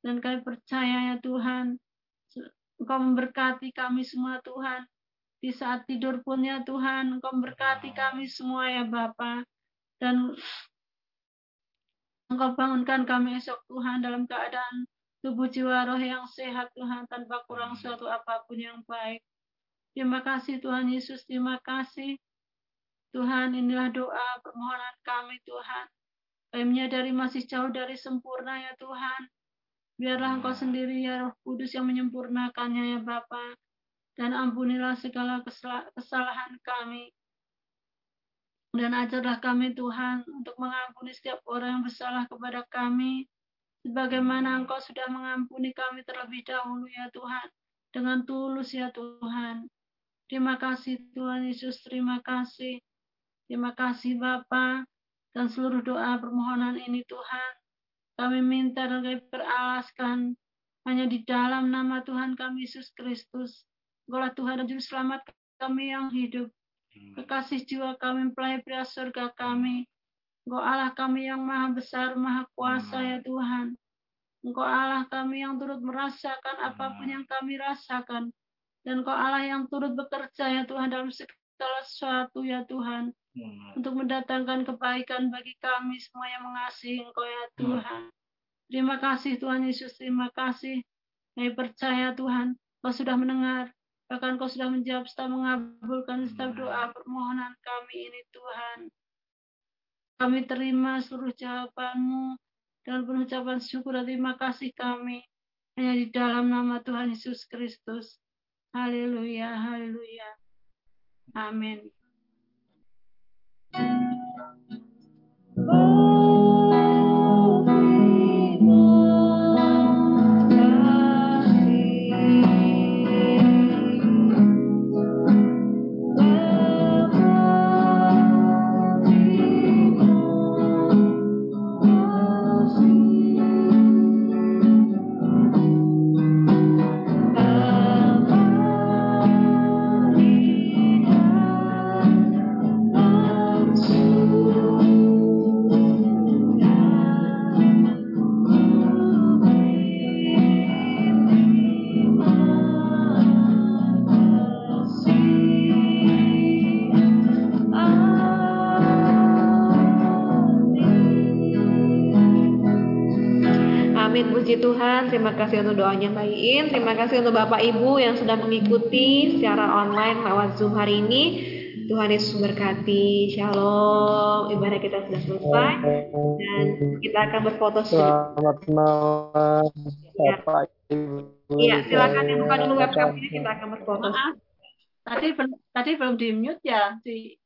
Dan kami percaya ya Tuhan, Engkau memberkati kami semua Tuhan. Di saat tidur pun ya Tuhan, Engkau memberkati kami semua ya Bapa. Dan Engkau bangunkan kami esok Tuhan dalam keadaan tubuh jiwa roh yang sehat Tuhan tanpa kurang suatu apa pun yang baik. Terima kasih Tuhan Yesus, terima kasih. Tuhan, inilah doa permohonan kami Tuhan. Kami menyadari masih jauh dari sempurna ya Tuhan. Biarlah Engkau sendiri ya Roh Kudus yang menyempurnakannya ya Bapa. Dan ampunilah segala kesalahan kami. Dan ajarlah kami Tuhan untuk mengampuni setiap orang yang bersalah kepada kami. Sebagaimana Engkau sudah mengampuni kami terlebih dahulu ya Tuhan. Dengan tulus ya Tuhan. Terima kasih Tuhan Yesus, terima kasih. Terima kasih Bapa dan seluruh doa permohonan ini Tuhan. Kami minta dan kami beralaskan hanya di dalam nama Tuhan kami Yesus Kristus. Engkaulah Tuhan dan Juru Selamat kami yang hidup. Kekasih jiwa kami mempelai pria surga kami. Engkau Allah kami yang maha besar, maha kuasa ya Tuhan. Engkau Allah kami yang turut merasakan apa pun yang kami rasakan. Dan kau Allah yang turut bekerja ya Tuhan dalam segala sesuatu ya Tuhan. Hmm. Untuk mendatangkan kebaikan bagi kami semua yang mengasihi Engkau ya hmm. Tuhan. Terima kasih Tuhan Yesus, terima kasih. Kami percaya Tuhan, Kau sudah mendengar. Bahkan Kau sudah menjawab serta mengabulkan setiap doa permohonan kami ini Tuhan. Kami terima seluruh jawabanmu dengan penuh ucapan syukur dan terima kasih kami. Hanya di dalam nama Tuhan Yesus Kristus. Haleluya, haleluya. Amén. Oh. Amin. Terima kasih untuk doanya Mbak Iin. Terima kasih untuk Bapak Ibu yang sudah mengikuti secara online lewat Zoom hari ini. Tuhan Yesus memberkati. Shalom. Ibadah kita sudah selesai dan kita akan berfoto Selamat malam. Ya. Bapak Ibu. Iya, silakan yang buka dulu webcam ini kita akan berfoto. Maaf. Tadi tadi belum di mute ya si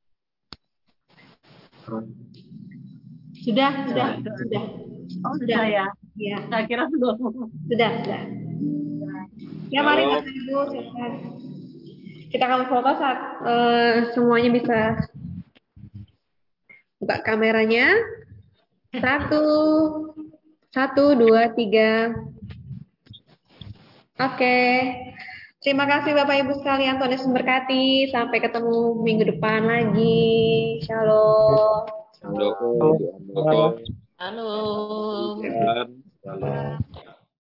Sudah, sudah, sudah. Oh, sudah ya. Ya. Saya kira belum. Sudah, sudah. Ya, mari Bapak Ibu, Kita akan foto saat uh, semuanya bisa buka kameranya. Satu, satu, dua, tiga. Oke. Terima kasih Bapak Ibu sekalian. Tuhan Yesus memberkati. Sampai ketemu minggu depan lagi. Shalom. Shalom. Halo. Halo. Halo.